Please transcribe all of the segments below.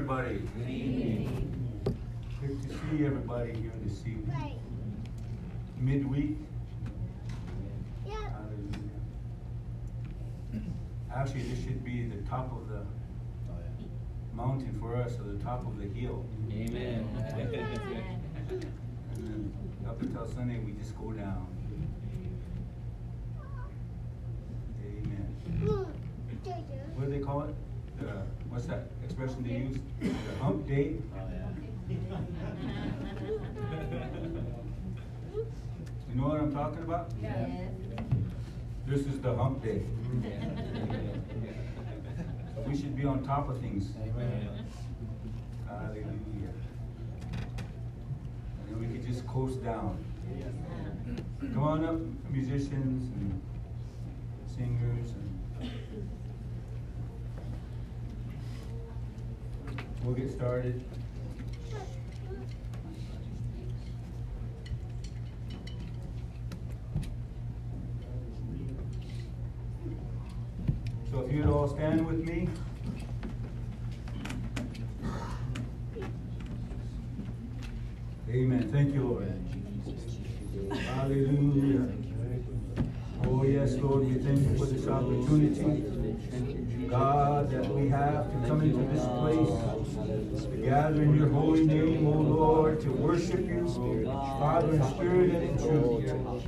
everybody. Good to see everybody here this evening. Midweek. Hallelujah. Actually, this should be the top of the oh, mountain for us, or the top of the hill. Amen. And then up until Sunday, we just go down. Amen. What do they call it? The, what's that expression they use? The hump day? Oh, you know what I'm talking about? This is the hump day. We should be on top of things. Hallelujah. And then we could just coast down. Come on up, musicians and singers and we'll get started. So if you'd all stand with me. Amen. Thank you, Lord. Hallelujah. Oh, yes, Lord, we thank you for this opportunity, God, that we have to come into this place, to gather in your holy name, oh Lord, to worship you, Father, in spirit and in truth.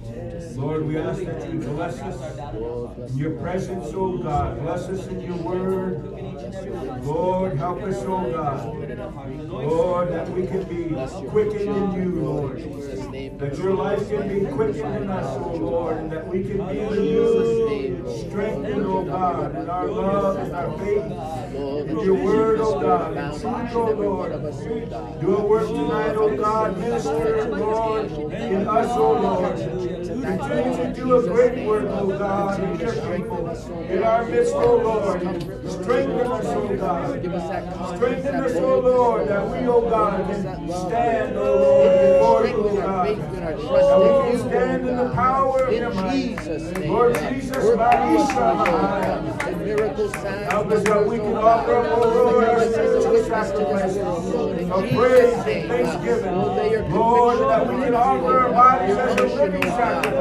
Lord, we ask that you bless us in your presence, oh God. Bless us in your word. Lord, help us, oh God. Lord, that we can be quickened in you, Lord. That your life can be quickened in us, oh Lord, and that we can be renewed, strengthened, oh God, in our love and our faith, in your word, oh God, in truth, oh Lord. Do a work tonight, oh God, minister, Lord, in us, oh Lord. Continue to do a great work, oh God, in your people, in our midst, O Lord. Strengthen us, O God. Strengthen us, O Lord, that we, O God, can stand, O Lord, before you, oh God. That we can stand in the power of your might. Lord Jesus, Marisha, Help us that we can offer up, oh Lord, our spiritual sacrifices of praise and thanksgiving. Lord, that we can offer our bodies as a living sacrifice,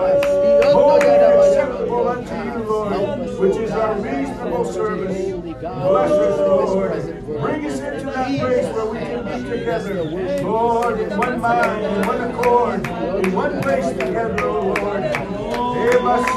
holy acceptable unto you, Lord, which is our reasonable service. Bless us, Lord. Bring us into that place where we can be together, Lord, in one mind, in one accord, in one place together, oh Lord. Ema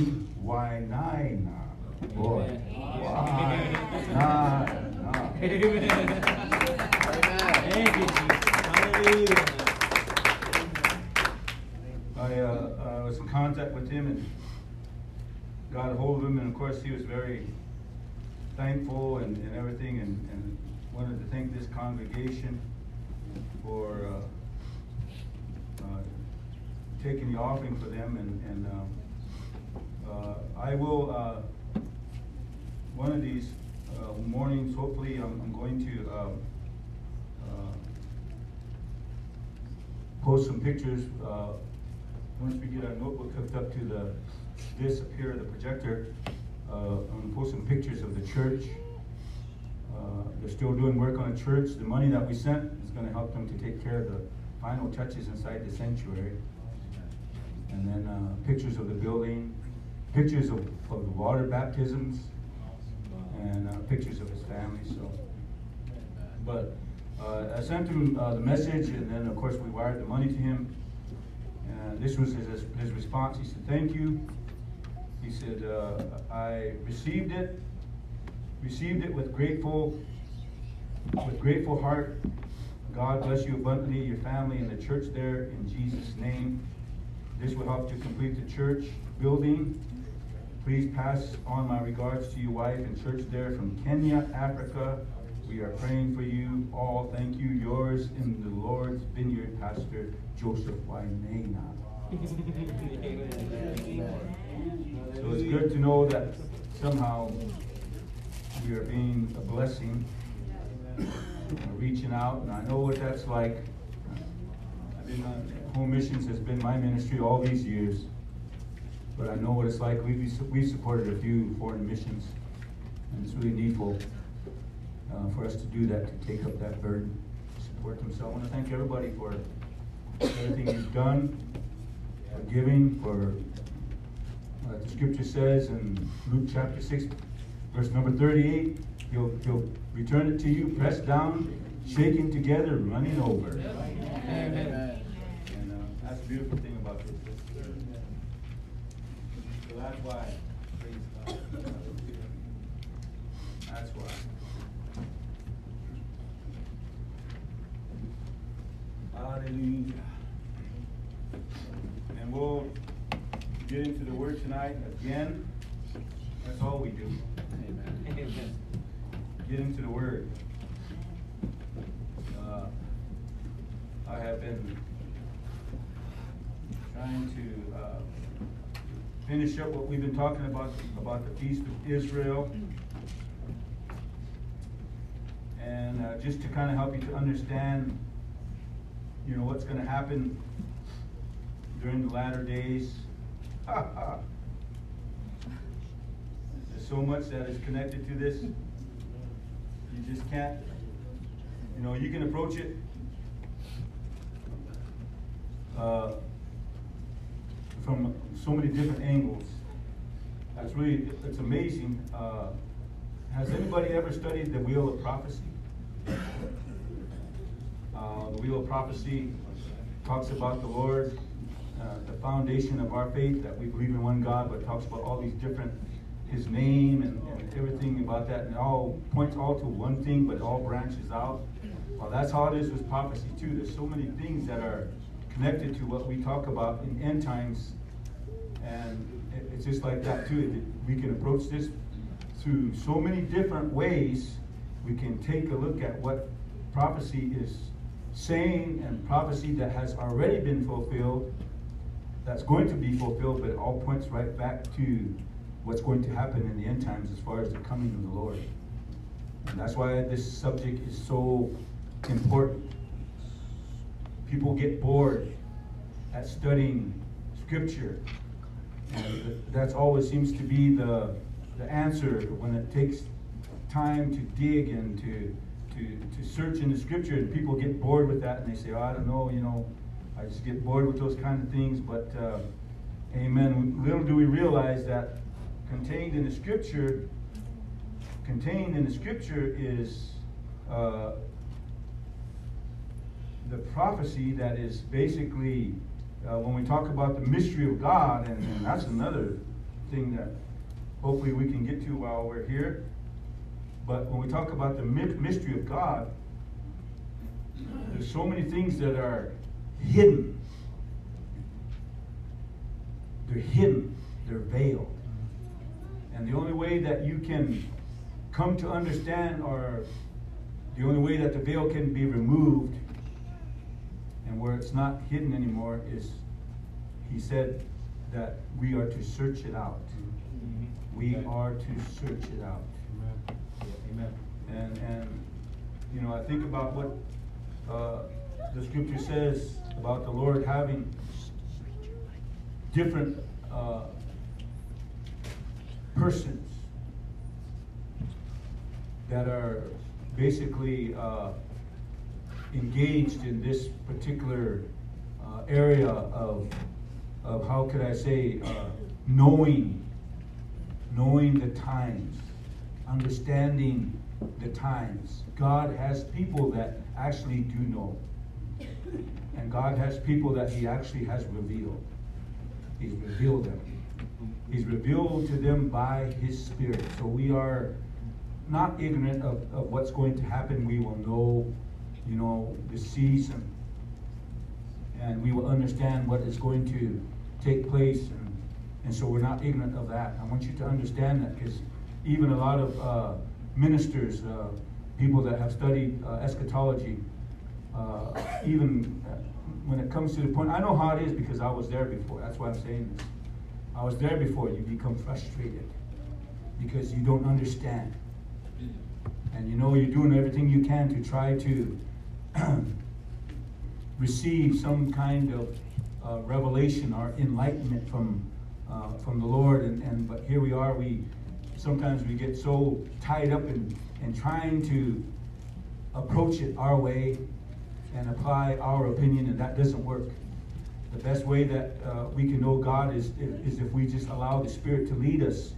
Wynane, Wynina. Boy. Wynina. Amen. I, uh, I was in contact with him and got a hold of him, and of course, he was very thankful and, and everything, and, and wanted to thank this congregation for, uh, uh, taking the offering for them, and, and, um, uh, I will, uh, one of these, uh, mornings, hopefully, I'm, I'm going to, um, uh, post some pictures, uh, once we get our notebook hooked up to the, this up here, the projector, uh, I'm gonna post some pictures of the church. They're still doing work on the church. The money that we sent is gonna help them to take care of the final touches inside the sanctuary. And then, pictures of the building, pictures of, of the water baptisms, and, uh, pictures of his family, so. But, uh, I sent him, uh, the message, and then, of course, we wired the money to him. And this was his, his response. He said, thank you. He said, uh, I received it, received it with grateful, with grateful heart. God bless you abundantly, your family and the church there in Jesus' name. This will help to complete the church building. Please pass on my regards to your wife and church there from Kenya, Africa. We are praying for you all. Thank you. Yours in the Lord's vineyard, Pastor Joseph Wainena. So it's good to know that somehow we are being a blessing, reaching out, and I know what that's like. I've been on, home missions has been my ministry all these years, but I know what it's like. We've, we've supported a few foreign missions, and it's really needful uh, for us to do that, to take up that burden, support them. So I want to thank everybody for everything you've done, for giving, for uh, the scripture says in Luke chapter 6, verse number 38, he'll, he'll return it to you, pressed down, shaken together, running over. Amen. And uh, that's beautiful thing about this. So that's why, praise God. That's why. Hallelujah. And we'll get into the word tonight again. That's all we do. Amen. Get into the word. Uh, I have been trying to finish up what we've been talking about, about the Feast of Israel. And uh, just to kind of help you to understand, you know, what's going to happen during the latter days. There's so much that is connected to this. You just can't, you know, you can approach it uh, from so many different angles. That's really, it's amazing. Uh, has anybody ever studied the Wheel of Prophecy? Uh, the Wheel of Prophecy talks about the Lord, uh, the foundation of our faith, that we believe in one God, but talks about all these different, His name and, and everything about that, and all points all to one thing, but it all branches out. Well, that's how it is with prophecy too. There's so many things that are connected to what we talk about in end times, and it- it's just like that too. We can approach this through so many different ways. We can take a look at what prophecy is saying and prophecy that has already been fulfilled, that's going to be fulfilled, but it all points right back to what's going to happen in the end times as far as the coming of the Lord. And that's why this subject is so important. People get bored at studying scripture. That's always seems to be the, the answer when it takes time to dig and to, to, to search in the scripture. And people get bored with that and they say, oh, I don't know, you know, I just get bored with those kind of things. But, uh, amen, little do we realize that contained in the scripture, contained in the scripture is uh, the prophecy that is basically uh, when we talk about the mystery of God, and, and that's another thing that hopefully we can get to while we're here. But when we talk about the my- mystery of God, there's so many things that are hidden. They're hidden, they're veiled. And the only way that you can come to understand, or the only way that the veil can be removed and where it's not hidden anymore is he said that we are to search it out. We are to search it out. Amen. And and you know, I think about what uh, the scripture says about the Lord having different uh, persons that are basically uh, engaged in this particular uh, area of, of how could I say, uh, knowing, knowing the times, understanding the times. God has people that actually do know. And God has people that He actually has revealed. He's revealed them. He's revealed to them by His Spirit. So we are not ignorant of, of what's going to happen. We will know, you know, the season. And we will understand what is going to take place. And And so we're not ignorant of that. I want you to understand that because even a lot of uh, ministers, uh, people that have studied uh, eschatology, uh, even uh, when it comes to the point, I know how it is because I was there before. That's why I'm saying this. I was there before. You become frustrated because you don't understand. And you know you're doing everything you can to try to receive some kind of uh, revelation or enlightenment from uh, from the Lord. And, and but here we are. We sometimes we get so tied up in, in trying to approach it our way and apply our opinion, and that doesn't work. The best way that uh, we can know God is, is if we just allow the Spirit to lead us.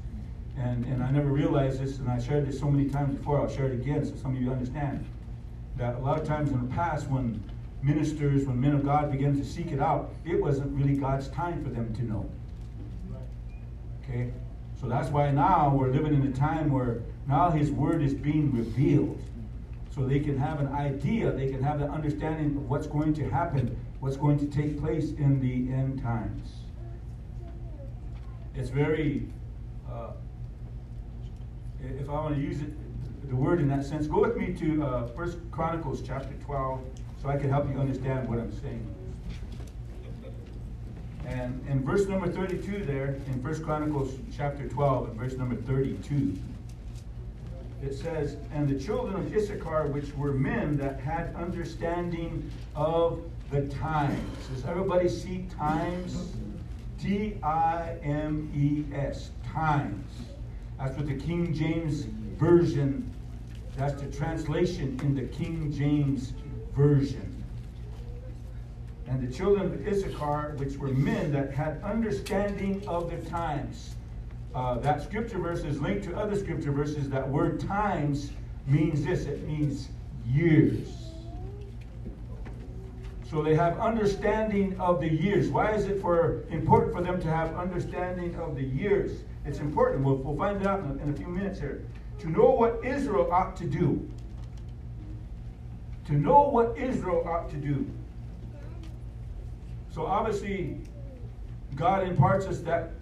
And, and I never realized this, and I shared this so many times before, I'll share it again so some of you understand. That a lot of times in the past, when ministers, when men of God began to seek it out, it wasn't really God's time for them to know. Okay? So that's why now we're living in a time where now His Word is being revealed. So they can have an idea, they can have an understanding of what's going to happen, what's going to take place in the end times. It's very, uh, if I want to use it, the word in that sense, go with me to uh, First Chronicles chapter 12 so I can help you understand what I'm saying. And in verse number 32 there, in First Chronicles chapter 12 and verse number 32, it says, And the children of Issachar, which were men that had understanding of the times. Does everybody see times? T I M E S, times. That's what the King James Version, that's the translation in the King James Version and the children of Issachar, which were men that had understanding of the times. Uh, that scripture verse is linked to other scripture verses. That word times means this it means years. So they have understanding of the years. Why is it for important for them to have understanding of the years? It's important. We'll, we'll find out in in a few minutes here. To know what Israel ought to do. To know what Israel ought to do. So obviously, God imparts us that,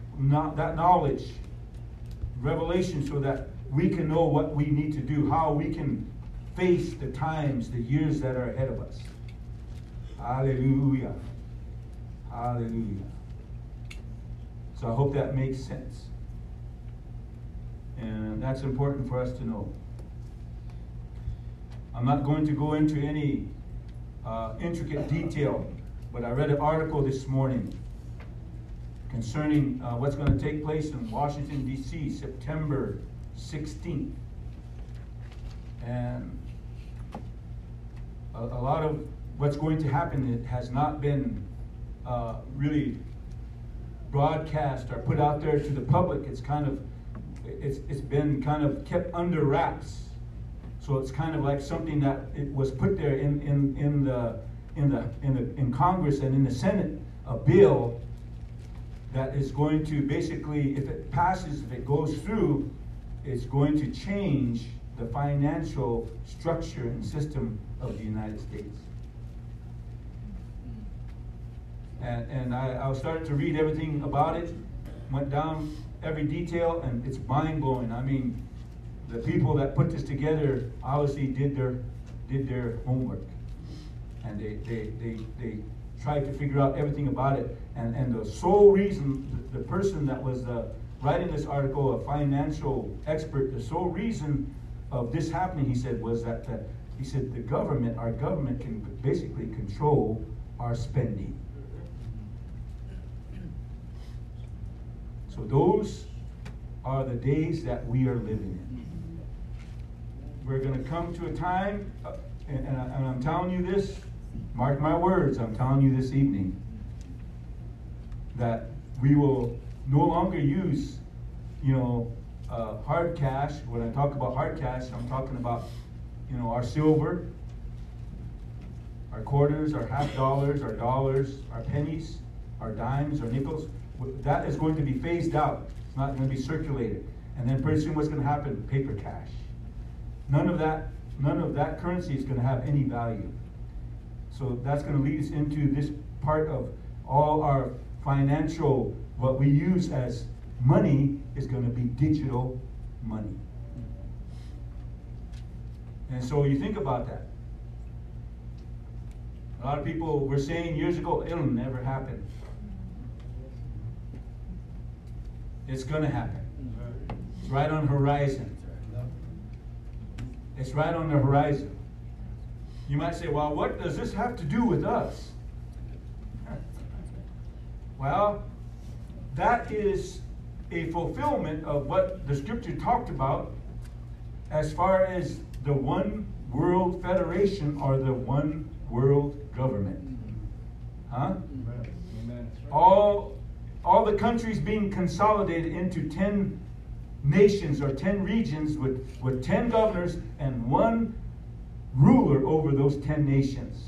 that knowledge, revelation, so that we can know what we need to do, how we can face the times, the years that are ahead of us. Hallelujah. Hallelujah. So I hope that makes sense. And that's important for us to know. I'm not going to go into any uh, intricate detail but I read an article this morning concerning uh, what's going to take place in Washington, D.C., September 16th. And a, a, lot of what's going to happen it has not been uh, really broadcast or put out there to the public. It's kind of it's, it's been kind of kept under wraps. So it's kind of like something that it was put there in, in, in the in the in the in Congress and in the Senate a bill that is going to basically, if it passes, if it goes through, it's going to change the financial structure and system of the United States. And, and I, I started to read everything about it, went down every detail, and it's mind blowing. I mean, the people that put this together obviously did their did their homework and they, they, they, they tried to figure out everything about it. And, and the sole reason, the, the person that was uh, writing this article, a financial expert, the sole reason of this happening, he said, was that the, he said the government, our government can basically control our spending. So those are the days that we are living in. We're going to come to a time, uh, and, and, I, and I'm telling you this Mark my words, I'm telling you this evening that we will no longer use, you know, uh, hard cash. When I talk about hard cash, I'm talking about, you know, our silver, our quarters, our half dollars, our dollars, our pennies, our dimes, our nickels. That is going to be phased out. It's not going to be circulated. And then pretty soon, what's going to happen? Paper cash. None of that, none of that currency is going to have any value. So that's going to lead us into this part of all our financial what we use as money is going to be digital money. And so you think about that. A lot of people were saying years ago, it'll never happen. It's going to happen. It's right on the horizon. It's right on the horizon. You might say, well, what does this have to do with us? Well, that is a fulfillment of what the scripture talked about as far as the one world federation or the one world government. Mm-hmm. Huh? Amen. All, all the countries being consolidated into 10 nations or 10 regions with, with 10 governors and one ruler over those 10 nations.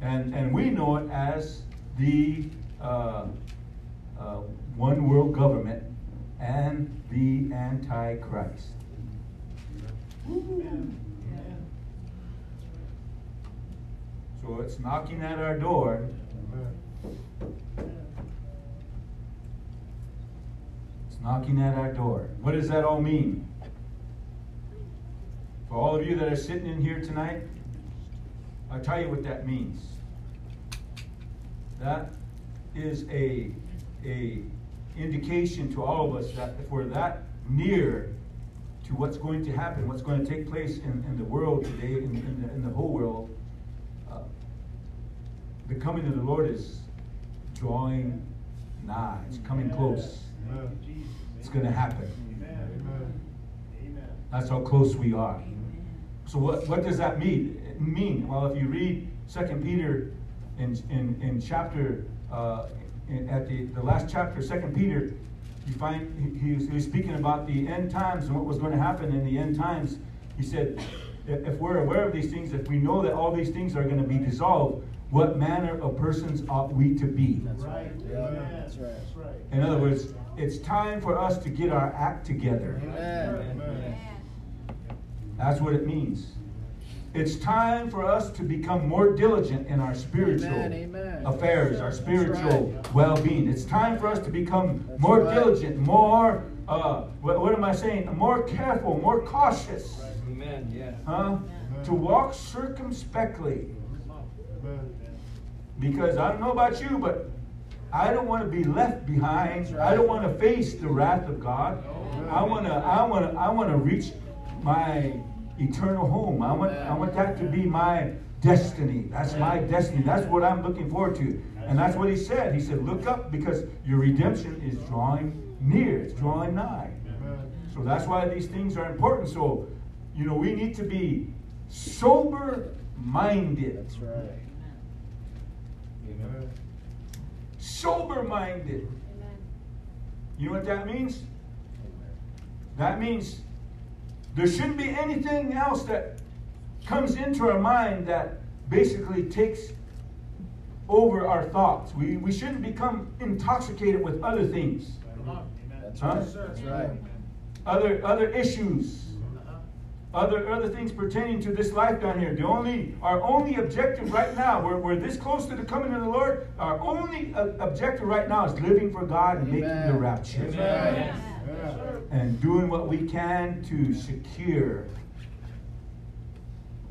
And, and we know it as the uh, uh, one world government and the Antichrist. So it's knocking at our door. It's knocking at our door. What does that all mean? For all of you that are sitting in here tonight, I'll tell you what that means. That is a, a indication to all of us that if we're that near to what's going to happen, what's going to take place in, in the world today, in, in, the, in the whole world, uh, the coming of the Lord is drawing nigh. It's coming close. It's going to happen. That's how close we are. So what, what does that mean? mean? Well, if you read Second Peter in, in, in chapter, uh, in, at the, the last chapter, Second Peter, you find he, he, was, speaking about the end times and what was going to happen in the end times. He said, if we're aware of these things, if we know that all these things are going to be dissolved, what manner of persons ought we to be? That's right. Yeah. That's right. In other words, it's time for us to get our act together. Amen. Amen. That's what it means. It's time for us to become more diligent in our spiritual Amen, amen. affairs, our spiritual right. well being. It's time for us to become more right. diligent, more, uh, what, what am I saying? More careful, more cautious. Amen. Yeah. Huh? To walk circumspectly. Because I don't know about you, but I don't want to be left behind. I don't want to face the wrath of God. I want to I want to I want to reach my eternal home. I want I want that to be my destiny. That's my destiny. That's what I'm looking forward to. And that's what he said. He said, "Look up because your redemption is drawing near. It's drawing nigh." So that's why these things are important. So, you know, we need to be sober minded. That's right. Amen. Sober minded. You know what that means? That means there shouldn't be anything else that comes into our mind that basically takes over our thoughts. We, we shouldn't become intoxicated with other things, That's Huh? That's right. other other issues, other other things pertaining to this life down here. The only our only objective right now, we're, we're this close to the coming of the Lord. Our only uh, objective right now is living for God and making the Amen. rapture. Amen. and doing what we can to secure,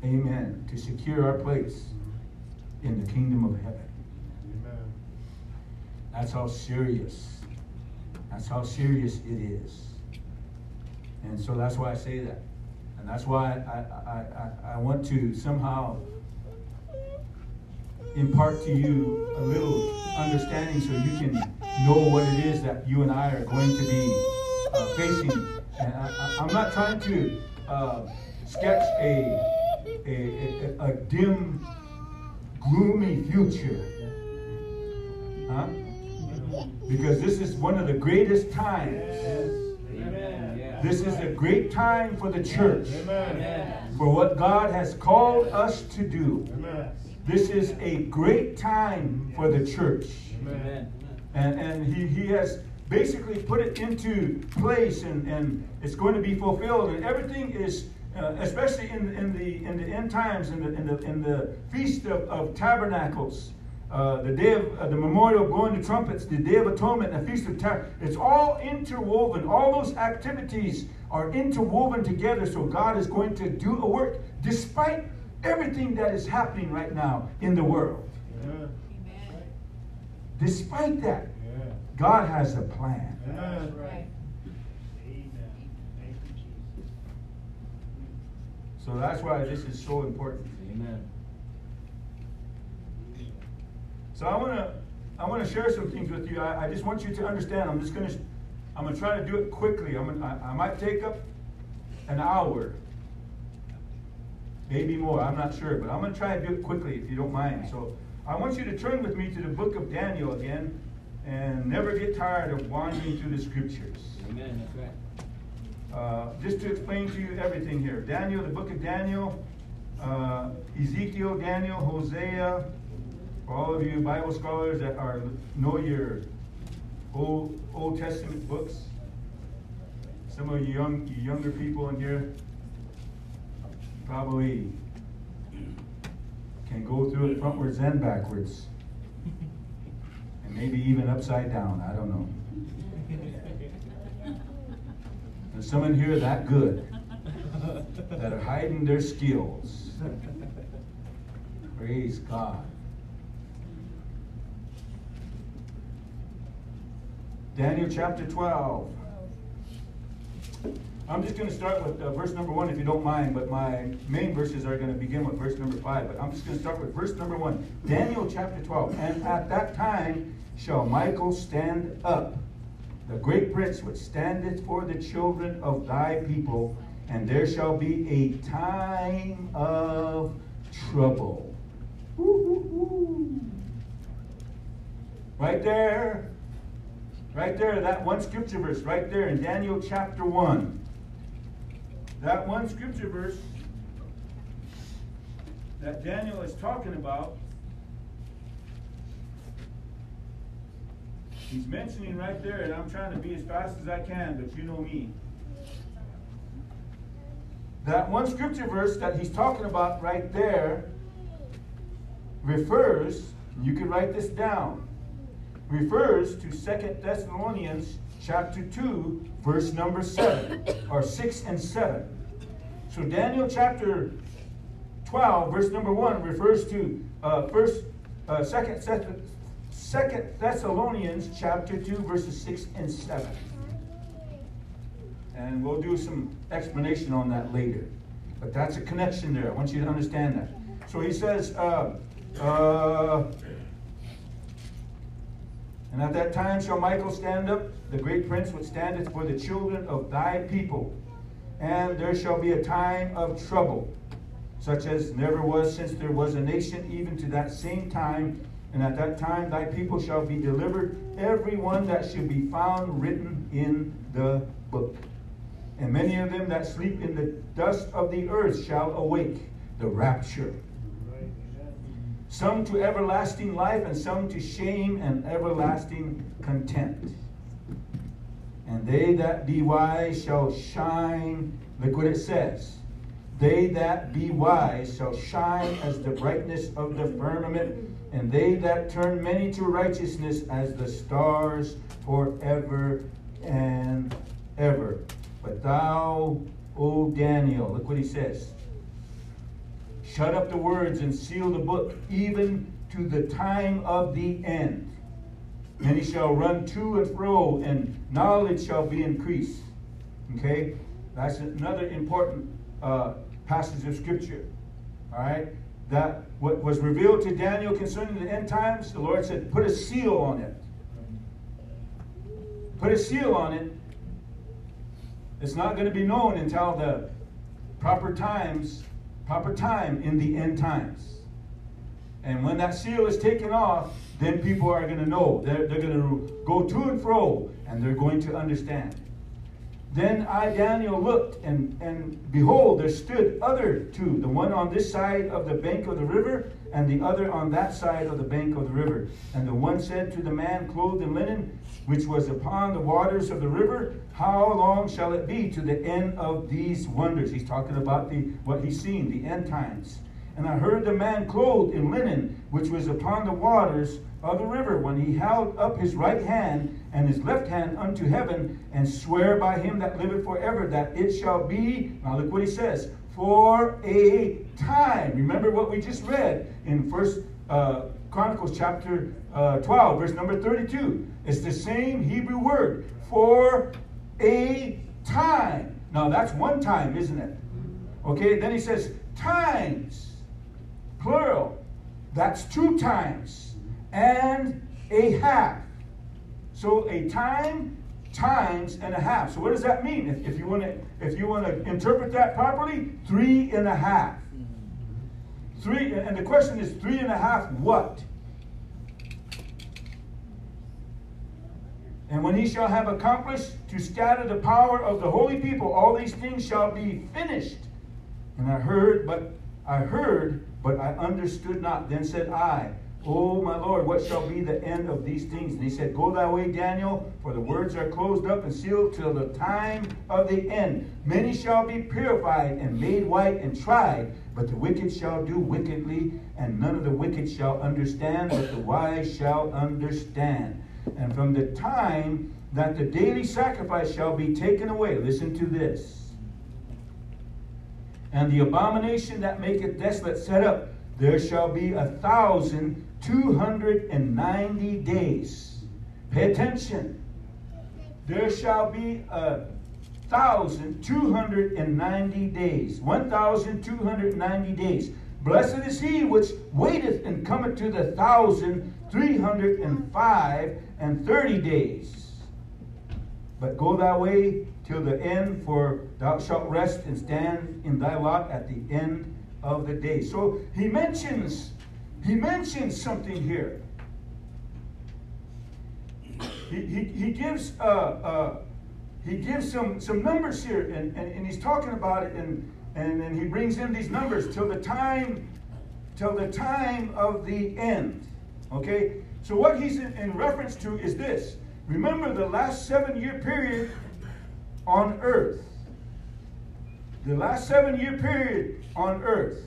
amen, to secure our place in the kingdom of heaven. Amen. That's how serious, that's how serious it is. And so that's why I say that. And that's why I, I, I, I want to somehow impart to you a little understanding so you can know what it is that you and I are going to be uh, facing. And I, I'm not trying to uh, sketch a, a, a, a dim, gloomy future. Huh? Because this is one of the greatest times. Amen. This is a great time for the church. Amen. For what God has called us to do. This is a great time for the church. Amen. And, and he, he has basically put it into place and, and it's going to be fulfilled. And everything is, uh, especially in, in, the, in the end times, in the, in the, in the Feast of, of Tabernacles, uh, the day of uh, the memorial of blowing the trumpets, the day of atonement, the feast of tabernacles. It's all interwoven. All those activities are interwoven together. So God is going to do a work despite everything that is happening right now in the world. Yeah. Despite that, Yeah. God has a plan. Yeah. Right. So that's why this is so important. Amen. So I want to I want to share some things with you. I, I just want you to understand. I'm just going to I'm going to try to do it quickly. I'm gonna, I, I might take up an hour, maybe more. I'm not sure, but I'm going to try to do it quickly if you don't mind. So I want you to turn with me to the book of Daniel again, and never get tired of wandering through the scriptures. Amen. That's right. Uh, just to explain to you everything here Daniel, the book of Daniel, uh, Ezekiel, Daniel, Hosea, for all of you Bible scholars that are know your Old, Old Testament books, some of you young you younger people in here probably can go through it frontwards and backwards, and maybe even upside down. I don't know. There's someone here that good that are hiding their skills. Praise God. Daniel chapter 12. I'm just going to start with uh, verse number one, if you don't mind, but my main verses are going to begin with verse number five. But I'm just going to start with verse number one. Daniel chapter 12. And at that time shall Michael stand up, the great prince which standeth for the children of thy people, and there shall be a time of trouble. Woo-hoo-hoo. Right there, right there, that one scripture verse, right there in Daniel chapter 1. That one scripture verse that Daniel is talking about, he's mentioning right there, and I'm trying to be as fast as I can, but you know me. That one scripture verse that he's talking about right there refers, you can write this down, refers to Second Thessalonians chapter 2, verse number 7, or 6 and 7. So Daniel chapter 12, verse number 1 refers to uh, first, uh, second, second Thessalonians chapter 2, verses 6 and 7. And we'll do some explanation on that later. But that's a connection there. I want you to understand that. So he says, uh, uh, and at that time shall Michael stand up, the great prince which standeth for the children of thy people. And there shall be a time of trouble, such as never was since there was a nation, even to that same time. And at that time thy people shall be delivered, every one that should be found written in the book. And many of them that sleep in the dust of the earth shall awake, the rapture some to everlasting life, and some to shame and everlasting contempt. And they that be wise shall shine. Look what it says. They that be wise shall shine as the brightness of the firmament, and they that turn many to righteousness as the stars forever and ever. But thou, O Daniel, look what he says Shut up the words and seal the book, even to the time of the end. Many shall run to and fro, and knowledge shall be increased. Okay? That's another important uh, passage of Scripture. All right? That what was revealed to Daniel concerning the end times, the Lord said, put a seal on it. Put a seal on it. It's not going to be known until the proper times proper time in the end times. And when that seal is taken off, then people are going to know. They're, they're going to go to and fro, and they're going to understand. Then I, Daniel, looked, and, and behold, there stood other two, the one on this side of the bank of the river, and the other on that side of the bank of the river. And the one said to the man clothed in linen, which was upon the waters of the river, How long shall it be to the end of these wonders? He's talking about the what he's seen, the end times. And I heard the man clothed in linen, which was upon the waters of the river, when he held up his right hand and his left hand unto heaven, and swear by him that liveth forever, that it shall be, now look what he says, for a time. Remember what we just read in First uh, Chronicles chapter uh, 12, verse number 32. It's the same Hebrew word, for a time. Now that's one time, isn't it? Okay, then he says times, plural. That's two times. And a half. So a time times and a half. So what does that mean? If, if you want to if you want to interpret that properly, three and a half. Three, and the question is three and a half what? And when he shall have accomplished to scatter the power of the holy people, all these things shall be finished. And I heard, but I heard, but I understood not. Then said I, Oh, my Lord, what shall be the end of these things? And he said, Go thy way, Daniel, for the words are closed up and sealed till the time of the end. Many shall be purified and made white and tried, but the wicked shall do wickedly, and none of the wicked shall understand, but the wise shall understand. And from the time that the daily sacrifice shall be taken away, listen to this. And the abomination that maketh desolate set up, there shall be a thousand 290 days. Pay attention. There shall be a thousand two hundred and ninety days. One thousand two hundred ninety days. Blessed is he which waiteth and cometh to the thousand three hundred and five and thirty days. But go thy way till the end, for thou shalt rest and stand in thy lot at the end of the day. So he mentions he mentions something here. He, he, he gives uh, uh, he gives some, some numbers here, and, and, and he's talking about it, and, and, he brings in these numbers till the time till the time of the end. Okay? So what he's in, in reference to is this. Remember the last seven year period on earth. The last seven year period on earth.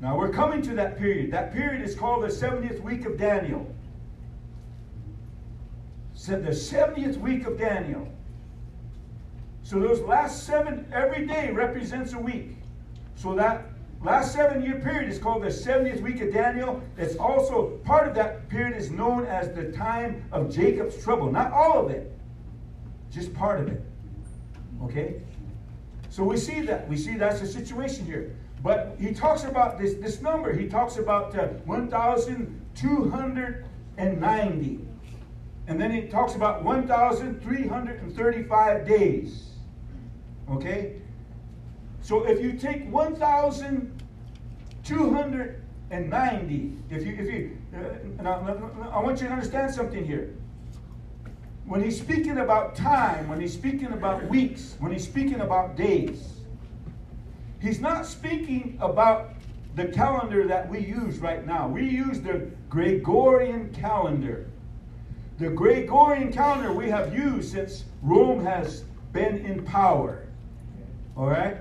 Now we're coming to that period. That period is called the 70th week of Daniel. Said the 70th week of Daniel. So those last seven, every day represents a week. So that last seven year period is called the 70th week of Daniel. It's also part of that period is known as the time of Jacob's trouble. Not all of it, just part of it. Okay? So we see that. We see that's the situation here. But he talks about this, this number. He talks about uh, 1,290. And then he talks about 1,335 days. Okay? So if you take 1,290, if you, if you, uh, now, I want you to understand something here. When he's speaking about time, when he's speaking about weeks, when he's speaking about days, he's not speaking about the calendar that we use right now. We use the Gregorian calendar. The Gregorian calendar we have used since Rome has been in power. All right?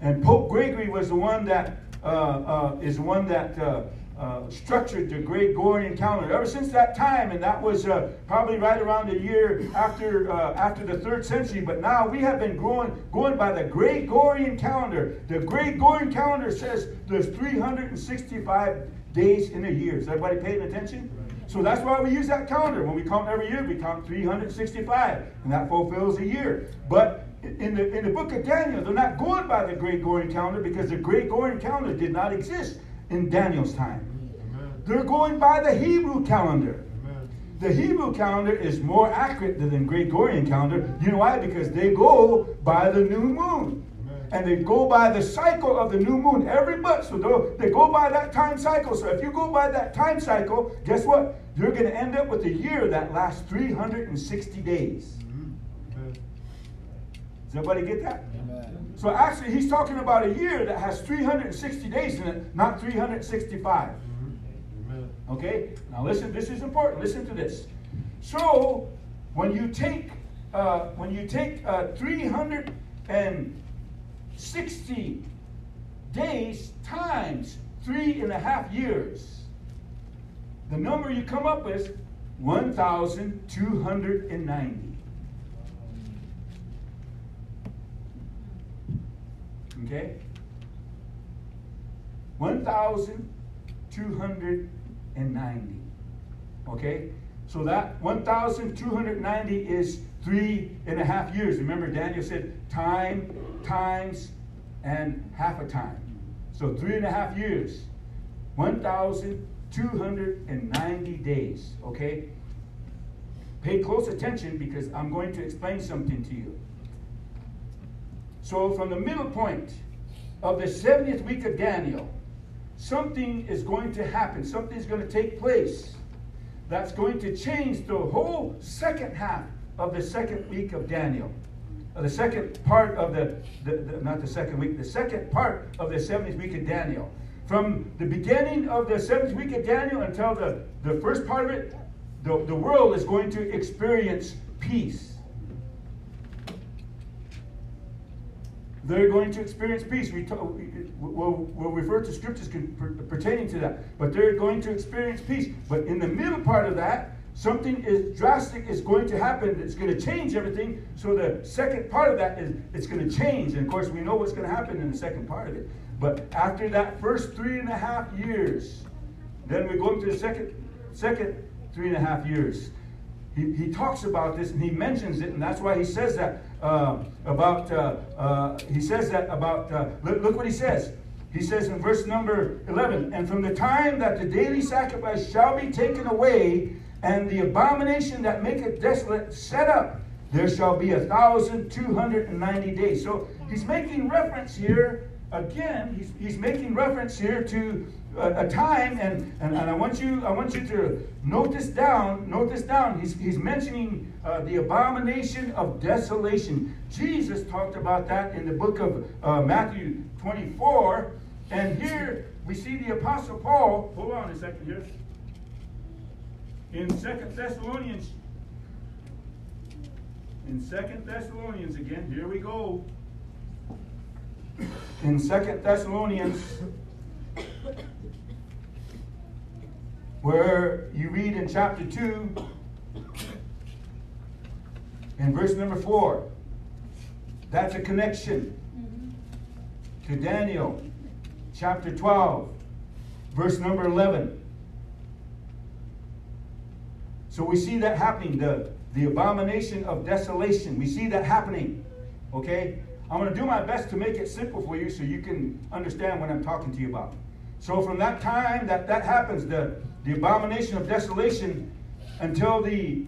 And Pope Gregory was the one that uh, uh, is one that uh, uh, structured the Gregorian calendar. Ever since that time, and that was uh, probably right around the year after uh, after the third century. But now we have been growing going by the Gregorian calendar. The Gregorian calendar says there's 365 days in a year. Is everybody paying attention? So that's why we use that calendar. When we count every year, we count 365, and that fulfills a year. But in the, in the book of Daniel, they're not going by the Gregorian calendar because the Gregorian calendar did not exist in Daniel's time. They're going by the Hebrew calendar. The Hebrew calendar is more accurate than the Gregorian calendar. You know why? Because they go by the new moon. And they go by the cycle of the new moon every month. So they go by that time cycle. So if you go by that time cycle, guess what? You're going to end up with a year that lasts 360 days. Does everybody get that? Amen. So actually, he's talking about a year that has 360 days in it, not 365. Okay? Now listen, this is important. Listen to this. So when you take uh, when you take uh, 360 days times three and a half years. The number you come up with 1,290. Okay? 1,290. Okay? So that 1,290 is three and a half years. Remember, Daniel said time, times, and half a time. So three and a half years. 1,290 days. Okay? Pay close attention because I'm going to explain something to you. So, from the middle point of the 70th week of Daniel, something is going to happen, something is going to take place that's going to change the whole second half of the second week of Daniel. The second part of the, the, the, not the second week, the second part of the 70th week of Daniel. From the beginning of the 70th week of Daniel until the, the first part of it, the, the world is going to experience peace. They're going to experience peace. We will we'll refer to scriptures pertaining to that, but they're going to experience peace. But in the middle part of that, something is drastic is going to happen. It's going to change everything. So the second part of that is it's going to change. And of course, we know what's going to happen in the second part of it. But after that first three and a half years, then we go into the second second three and a half years. He, he talks about this and he mentions it, and that's why he says that uh, about, uh, uh, he says that about, uh, look, look what he says. He says in verse number 11, and from the time that the daily sacrifice shall be taken away, and the abomination that maketh desolate set up, there shall be a thousand two hundred and ninety days. So he's making reference here again. He's, he's making reference here to a, a time, and, and, and I want you I want you to note this down. Note this down. He's, he's mentioning uh, the abomination of desolation. Jesus talked about that in the book of uh, Matthew 24, and here we see the apostle Paul. Hold on a second here. In Second Thessalonians, in Second Thessalonians again, here we go. In Second Thessalonians where you read in chapter 2, in verse number 4, that's a connection to Daniel chapter 12, verse number 11. So we see that happening, the, the abomination of desolation. We see that happening. Okay? I'm going to do my best to make it simple for you so you can understand what I'm talking to you about. So from that time that that happens, the, the abomination of desolation, until the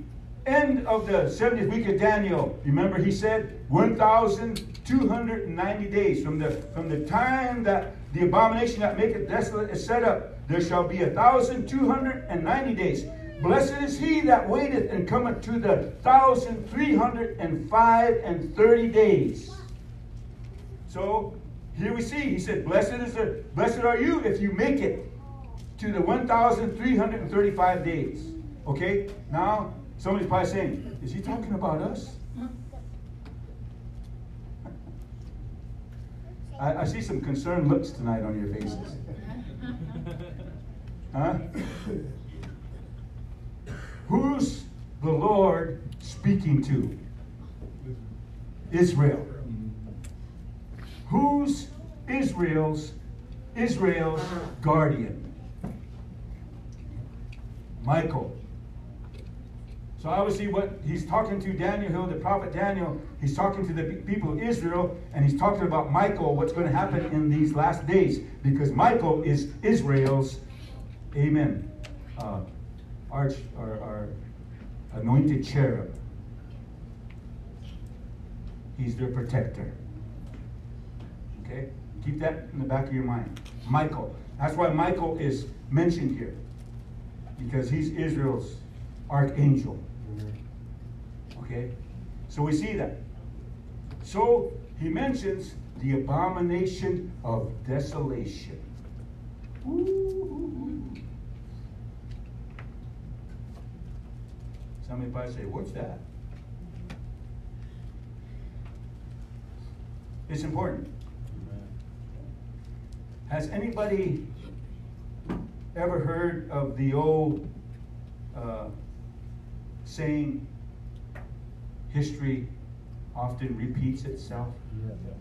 end of the 70th week of Daniel, remember he said 1,290 days. From the, from the time that the abomination that maketh desolate is set up, there shall be a 1,290 days. Blessed is he that waiteth and cometh to the thousand three hundred and five and thirty days. So here we see, he said, Blessed is the, blessed are you if you make it to the 1,335 days. Okay? Now, somebody's probably saying, Is he talking about us? I, I see some concerned looks tonight on your faces. Huh? Who's the Lord speaking to? Israel. Who's Israel's Israel's guardian? Michael. So obviously what he's talking to Daniel Hill, the prophet Daniel, he's talking to the people of Israel, and he's talking about Michael, what's going to happen in these last days, because Michael is Israel's, amen, uh, arch, or, or anointed cherub. He's their protector. Okay? Keep that in the back of your mind. Michael. That's why Michael is mentioned here. Because he's Israel's archangel. Okay? So we see that. So he mentions the abomination of desolation. Ooh. Somebody probably say, What's that? It's important. Has anybody ever heard of the old uh, saying, history often repeats itself? Yes.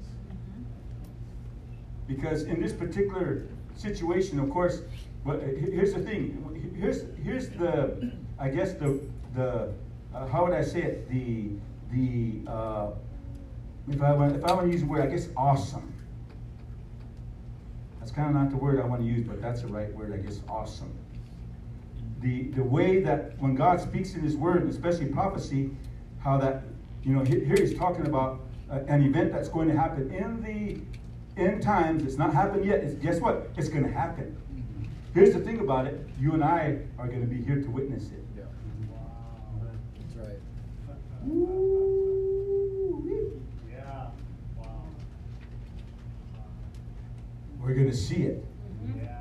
Because in this particular situation, of course, well, he- here's the thing. Here's here's the, I guess the the uh, how would I say it? The the uh, if I want if I want to use the word, I guess awesome. That's kind of not the word I want to use, but that's the right word. I guess awesome. The the way that when God speaks in His Word, especially prophecy, how that you know here He's talking about uh, an event that's going to happen in the end times. It's not happened yet. It's, guess what? It's going to happen. Here's the thing about it. You and I are going to be here to witness it. Yeah. That's right. Yeah. We're going to see it. Yeah.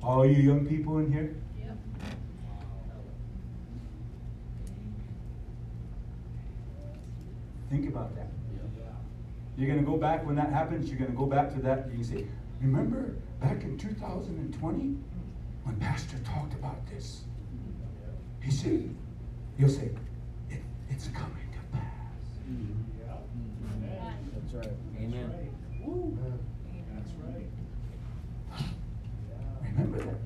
All you young people in here, think about that. You're going to go back when that happens. You're going to go back to that. You can say, "Remember back in 2020 when Pastor talked about this? He said, You'll say, it, it's coming to pass." Mm-hmm. Yeah. That's right. Amen. Woo. That's right. Remember that.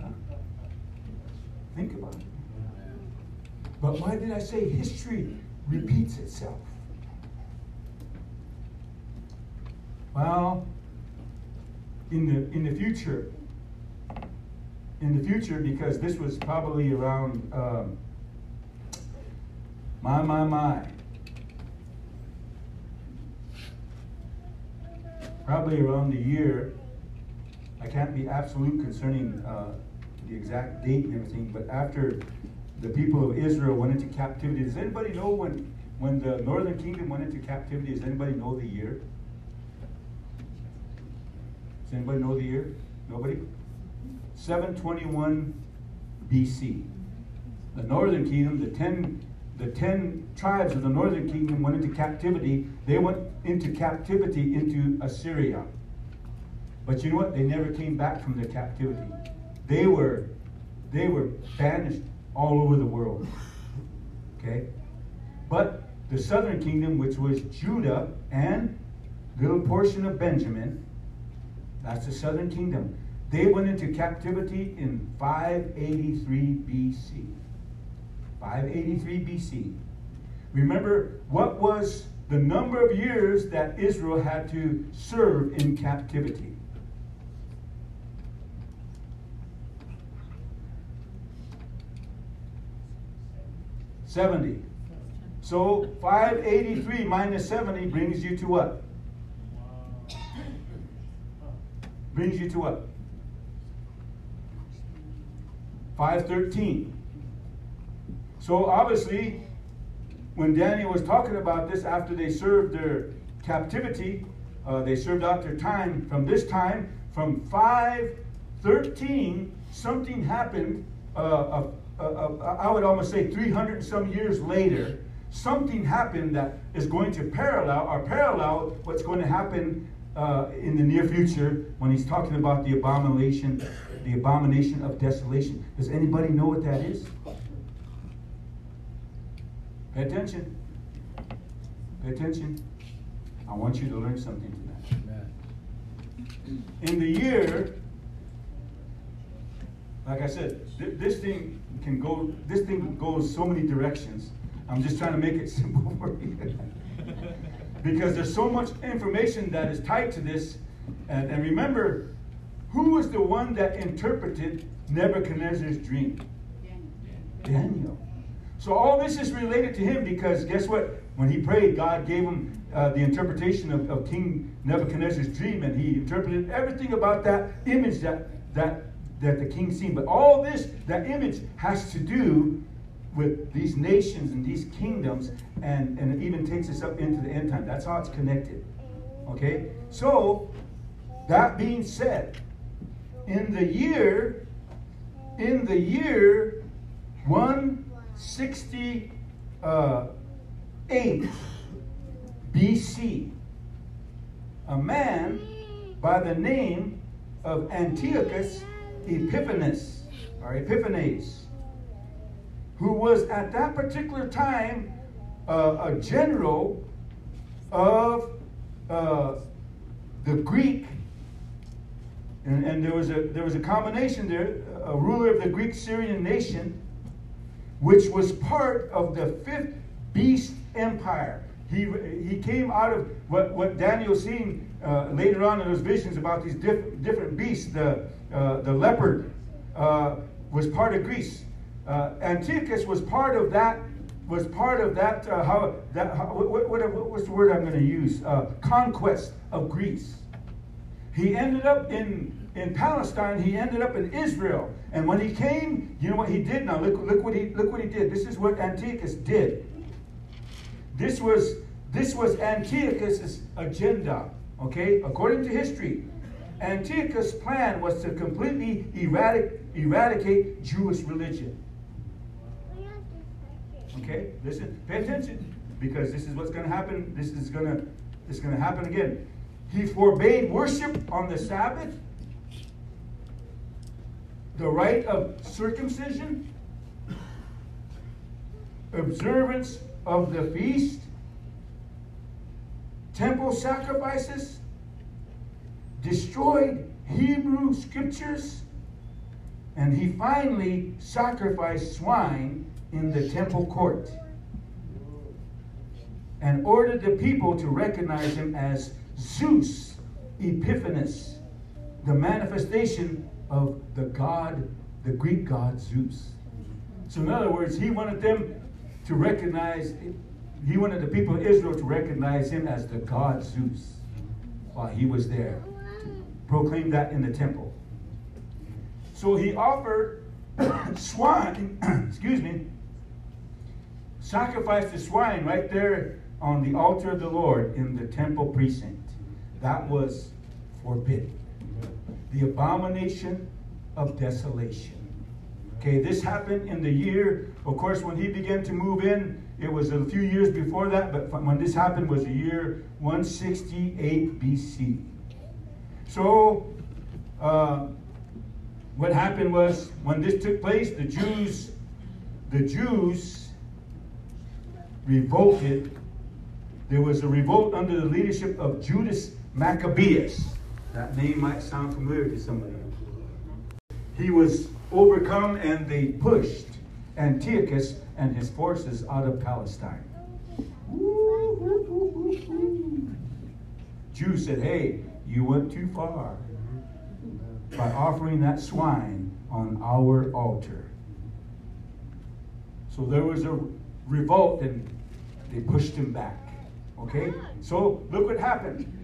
Huh? Think about it. But why did I say history repeats itself? Well, in the in the future, in the future, because this was probably around um, my my my, probably around the year. I can't be absolute concerning uh, the exact date and everything, but after the people of Israel went into captivity, does anybody know when when the northern kingdom went into captivity? Does anybody know the year? Does anybody know the year? Nobody? 721 BC. The northern kingdom, the 10 the 10 tribes of the northern kingdom went into captivity. They went into captivity into Assyria. But you know what? They never came back from their captivity. They were they were banished all over the world. Okay? But the southern kingdom, which was Judah and little portion of Benjamin, that's the southern kingdom. They went into captivity in 583 BC. 583 BC. Remember, what was the number of years that Israel had to serve in captivity? Seventy. So 583 minus 70 brings you to what? Brings you to what? 513. So obviously, when Daniel was talking about this after they served their captivity, uh, they served out their time. From this time, from 513, something happened. Uh, uh, I would almost say 300 some years later, something happened that is going to parallel or parallel what's going to happen uh, in the near future when he's talking about the abomination, the abomination of desolation. Does anybody know what that is? Pay attention. Pay attention. I want you to learn something tonight. Amen. In the year, like I said, th- this thing can go. This thing goes so many directions. I'm just trying to make it simple for you. because there's so much information that is tied to this. And, and remember, who was the one that interpreted Nebuchadnezzar's dream? Daniel. So all this is related to him because guess what? When he prayed, God gave him uh, the interpretation of, of King Nebuchadnezzar's dream, and he interpreted everything about that image that that that the king seen. But all this, that image, has to do with these nations and these kingdoms, and, and it even takes us up into the end time. That's how it's connected. Okay? So, that being said, in the year, in the year 168, BC. A man by the name of Antiochus Epiphanes, or Epiphanes, who was at that particular time uh, a general of uh, the Greek, and, and there was a there was a combination there, a ruler of the Greek Syrian nation, which was part of the fifth beast empire. He, he came out of what, what Daniel's seen uh, later on in those visions about these diff, different beasts. The, uh, the leopard uh, was part of Greece. Uh, Antiochus was part of that. Was part of that. Uh, how that? How, what, what, what, what's the word I'm going to use? Uh, conquest of Greece. He ended up in in Palestine. He ended up in Israel. And when he came, you know what he did? Now look, look what he look what he did. This is what Antiochus did. This was this was Antiochus's agenda. Okay, according to history, Antiochus' plan was to completely eradicate, eradicate Jewish religion. Okay, listen, pay attention, because this is what's going to happen. This is going to is going to happen again. He forbade worship on the Sabbath, the rite of circumcision, observance of the feast, temple sacrifices, destroyed Hebrew scriptures, and he finally sacrificed swine in the temple court and ordered the people to recognize him as Zeus Epiphanes, the manifestation of the god, the Greek god Zeus. So, in other words, he wanted them to recognize, he wanted the people of Israel to recognize him as the god Zeus while he was there. Proclaim that in the temple. So he offered swine, excuse me, sacrificed the swine right there on the altar of the Lord in the temple precinct. That was forbidden. The abomination of desolation. Okay, this happened in the year, of course, when he began to move in, it was a few years before that, but when this happened was the year 168 BC. So, uh, what happened was when this took place, the Jews, the Jews revolted. There was a revolt under the leadership of Judas Maccabeus. That name might sound familiar to somebody. He was overcome and they pushed Antiochus and his forces out of Palestine. Jews said, hey, you went too far by offering that swine on our altar. So there was a revolt and they pushed him back. Okay? So look what happened.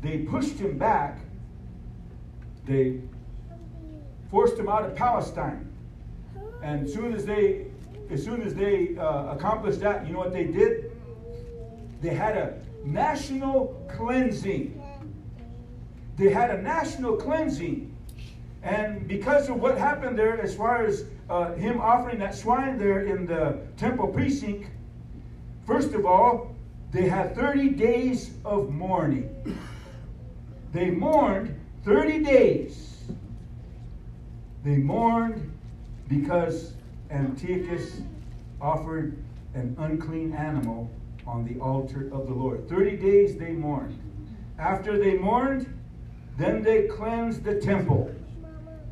They pushed him back. They forced him out of Palestine. And as soon as they, as soon as they uh, accomplished that, you know what they did? They had a national cleansing. They had a national cleansing. And because of what happened there, as far as uh, him offering that swine there in the temple precinct, first of all, they had 30 days of mourning. They mourned 30 days. They mourned because Antiochus offered an unclean animal on the altar of the Lord. 30 days they mourned. After they mourned, then they cleansed the temple.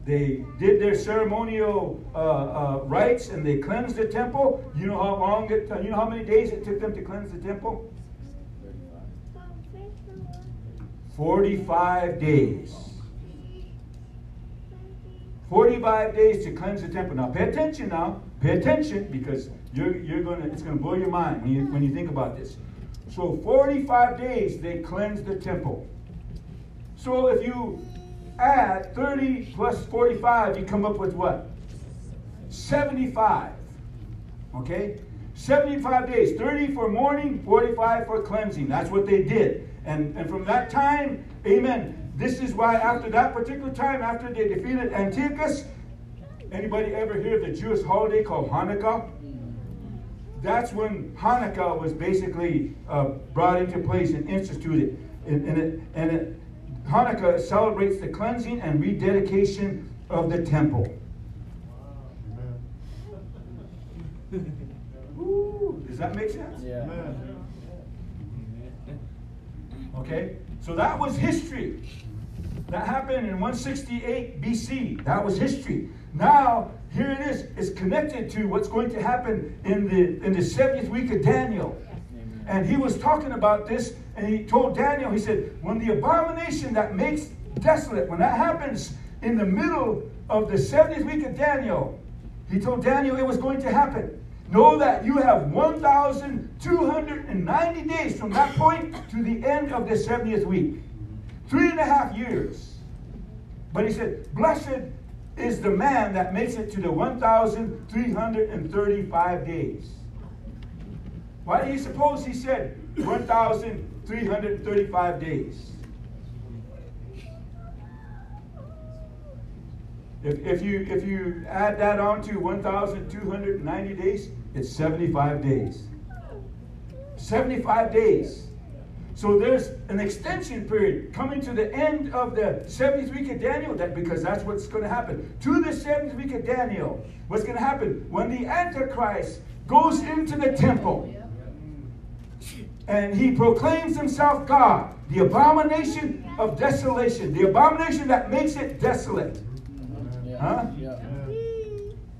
They did their ceremonial uh, uh, rites and they cleansed the temple. You know how long it, you know how many days it took them to cleanse the temple? 45 days. 45 days to cleanse the temple. Now pay attention now. Pay attention because you're, you're gonna it's gonna blow your mind when you when you think about this. So 45 days they cleansed the temple. So if you add 30 plus 45, you come up with what? 75. Okay? 75 days. 30 for mourning, 45 for cleansing. That's what they did. And, and from that time, amen. This is why after that particular time, after they defeated Antiochus, anybody ever hear of the Jewish holiday called Hanukkah? that's when Hanukkah was basically uh, brought into place and instituted. And, and, it, and it, Hanukkah celebrates the cleansing and rededication of the temple. Ooh, does that make sense? Yeah. Okay? So that was history. That happened in 168 BC. That was history. Now, here it is. It's connected to what's going to happen in the in the 70th week of Daniel. And he was talking about this, and he told Daniel, he said, when the abomination that makes desolate, when that happens in the middle of the 70th week of Daniel, he told Daniel it was going to happen. Know that you have 1,290 days from that point to the end of the 70th week. Three and a half years. But he said, Blessed is the man that makes it to the 1,335 days. Why do you suppose he said 1,335 days? If, if, you, if you add that on to 1,290 days, it's 75 days. 75 days. So there's an extension period coming to the end of the 70th week of Daniel, that, because that's what's going to happen. To the 70th week of Daniel, what's going to happen? When the Antichrist goes into the temple and he proclaims himself God, the abomination of desolation, the abomination that makes it desolate. Huh?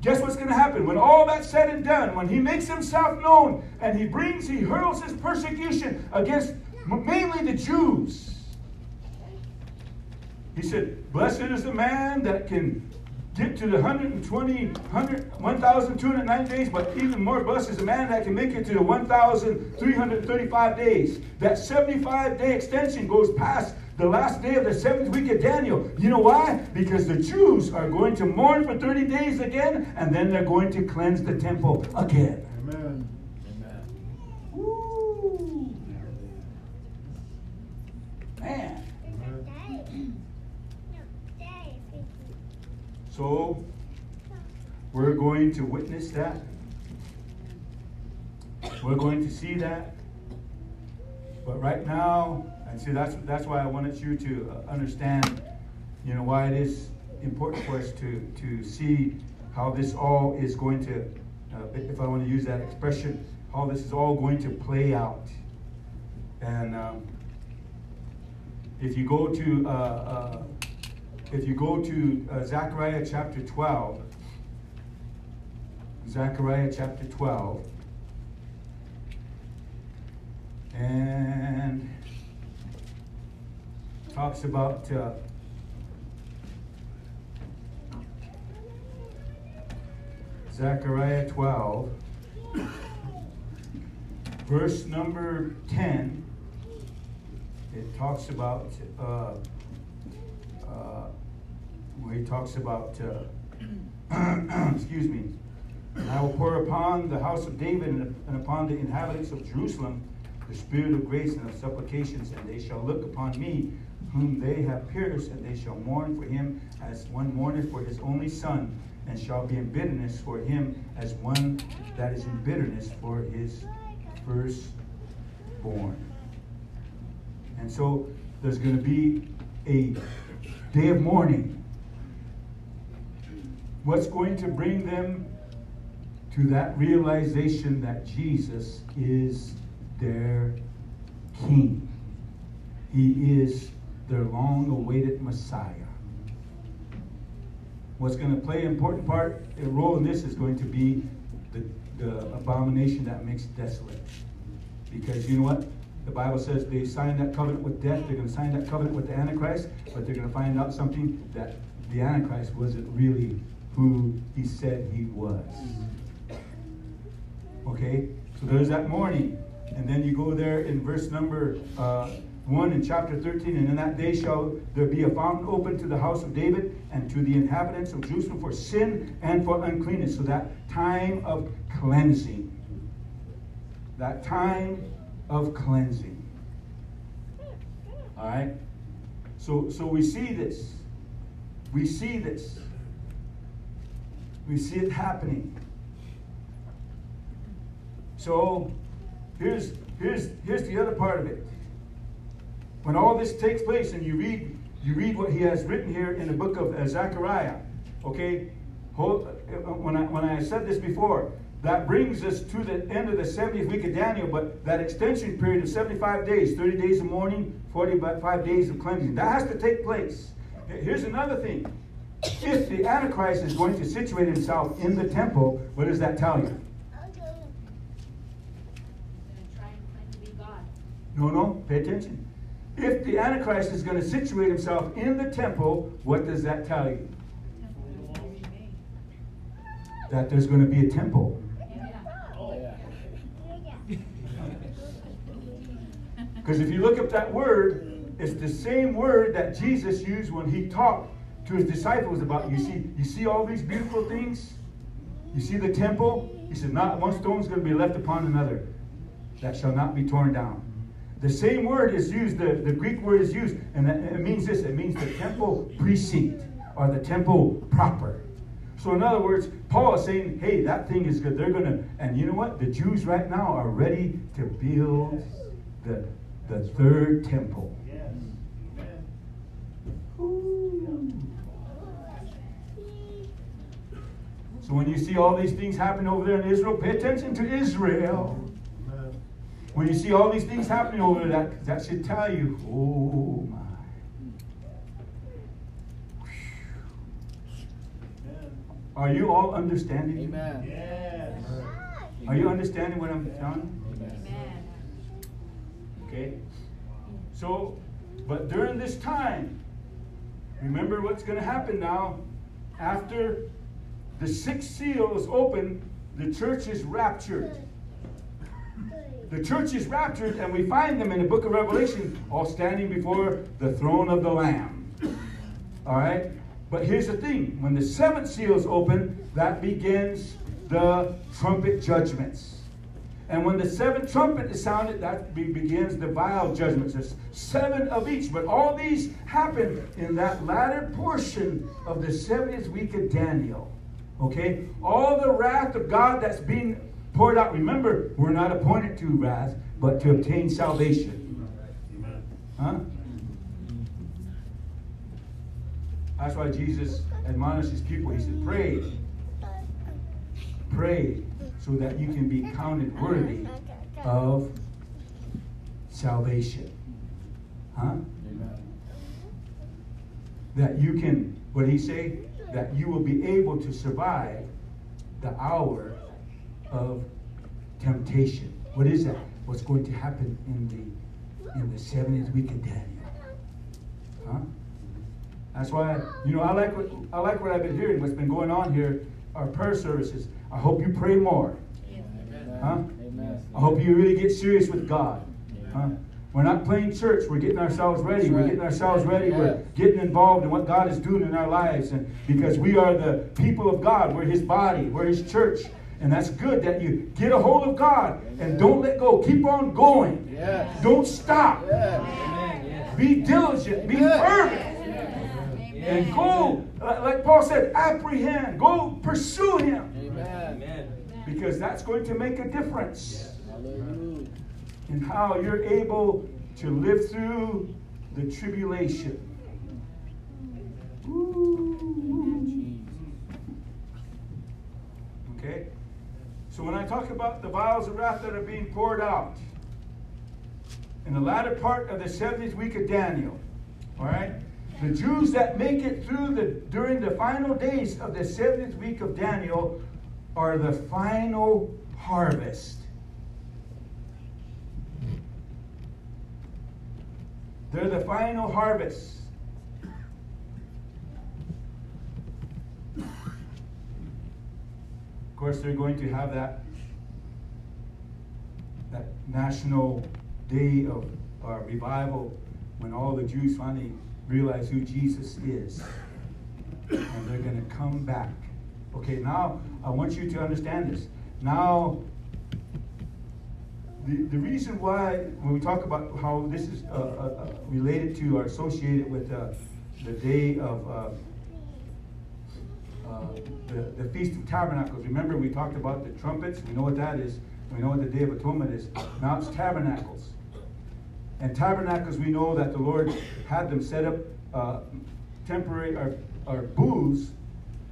Guess what's going to happen? When all that's said and done, when he makes himself known and he brings, he hurls his persecution against mainly the Jews. He said, Blessed is the man that can get to the 120, 100, 1,209 days, but even more blessed is the man that can make it to the 1,335 days. That 75 day extension goes past the last day of the seventh week of Daniel. You know why? Because the Jews are going to mourn for 30 days again, and then they're going to cleanse the temple again. Amen. Woo. Man. So, we're going to witness that. We're going to see that. But right now, and see, that's, that's why I wanted you to uh, understand, you know, why it is important for us to, to see how this all is going to, uh, if I want to use that expression, how this is all going to play out. And um, if you go to, uh, uh, if you go to uh, Zechariah chapter 12, Zechariah chapter 12, and talks about uh, Zechariah 12, verse number 10. It talks about, uh, uh, where he talks about, uh, excuse me, and I will pour upon the house of David and, and upon the inhabitants of Jerusalem the spirit of grace and of supplications, and they shall look upon me, whom they have pierced, and they shall mourn for him as one mourneth for his only son, and shall be in bitterness for him as one that is in bitterness for his firstborn. And so there's going to be a day of mourning. What's going to bring them to that realization that Jesus is their king. He is their long awaited Messiah. What's going to play an important part, a role in this is going to be the, the abomination that makes desolate. Because you know what? The Bible says they signed that covenant with death. They're going to sign that covenant with the Antichrist, but they're going to find out something that the Antichrist wasn't really who he said he was. Okay? So there's that mourning. And then you go there in verse number uh, 1 in chapter 13. And in that day shall there be a fountain open to the house of David and to the inhabitants of Jerusalem for sin and for uncleanness. So that time of cleansing. That time of cleansing. All right? So, so we see this. We see this. We see it happening. So here's here's here's the other part of it. When all this takes place, and you read you read what he has written here in the book of uh, Zechariah, okay. Uh, when I when I said this before, that brings us to the end of the 70th week of Daniel, but that extension period of 75 days, 30 days of mourning, 45 days of cleansing, that has to take place. Here's another thing. If the Antichrist is going to situate himself in the temple, what does that tell you? try and claim to be God. No, no, pay attention. If the Antichrist is going to situate himself in the temple, what does that tell you? That there's going to be a temple. Because if you look up that word, it's the same word that Jesus used when he talked to his disciples about. You see, you see all these beautiful things. You see the temple. He said, "Not one stone is going to be left upon another that shall not be torn down." The same word is used. The, the Greek word is used, and it means this. It means the temple precinct or the temple proper. So in other words, Paul is saying, "Hey, that thing is good. They're going to." And you know what? The Jews right now are ready to build the the third temple. So when you see all these things happen over there in Israel, pay attention to Israel. When you see all these things happening over there, that, that should tell you, oh my. Are you all understanding? Amen. Yes. Are you understanding what I'm telling Amen. you? Okay? So, but during this time, remember what's going to happen now. After the sixth seal is open, the church is raptured. The church is raptured, and we find them in the book of Revelation, all standing before the throne of the Lamb. All right? But here's the thing when the seventh seal is open, that begins the trumpet judgments. And when the seventh trumpet is sounded, that be, begins the vial judgments. There's seven of each, but all these happen in that latter portion of the 70th week of Daniel. Okay? All the wrath of God that's being poured out. Remember, we're not appointed to wrath, but to obtain salvation. Huh? That's why Jesus admonished his people. He said, Pray. Pray so that you can be counted worthy of salvation. Huh? Amen. That you can, what did he say? That you will be able to survive the hour of temptation. What is that? What's going to happen in the in the 70th week of Daniel? Huh? That's why you know I like what I like what I've been hearing. What's been going on here? Our prayer services. I hope you pray more. Amen. Huh? Amen. I hope you really get serious with God. Huh? We're not playing church. We're getting ourselves ready. That's We're getting ourselves ready. We're getting involved in what God is doing in our lives. And because we are the people of God, we're His body, we're His church. And that's good that you get a hold of God and don't let go. Keep on going. Yes. Don't stop. Yes. Amen. Be diligent. Be Yes. fervent. And go, uh, like Paul said, apprehend. Go pursue Him. Amen. Amen. Because that's going to make a difference Hallelujah. in how you're able to live through the tribulation. Ooh. Okay? So when I talk about the vials of wrath that are being poured out in the latter part of the 70th week of Daniel, all right? The Jews that make it through the during the final days of the 70th week of Daniel are the final harvest. They're the final harvest. Of course, they're going to have that that national day of uh, revival when all the Jews finally realize who Jesus is, and they're going to come back. Okay, now I want you to understand this. Now, the, the reason why, when we talk about how this is uh, uh, uh, related to or associated with uh, the day of uh, the, the Feast of Tabernacles, remember we talked about the trumpets, we know what that is. We know what the Day of Atonement is. Now it's tabernacles. And tabernacles, we know that the Lord had them set up uh, temporary or, or booths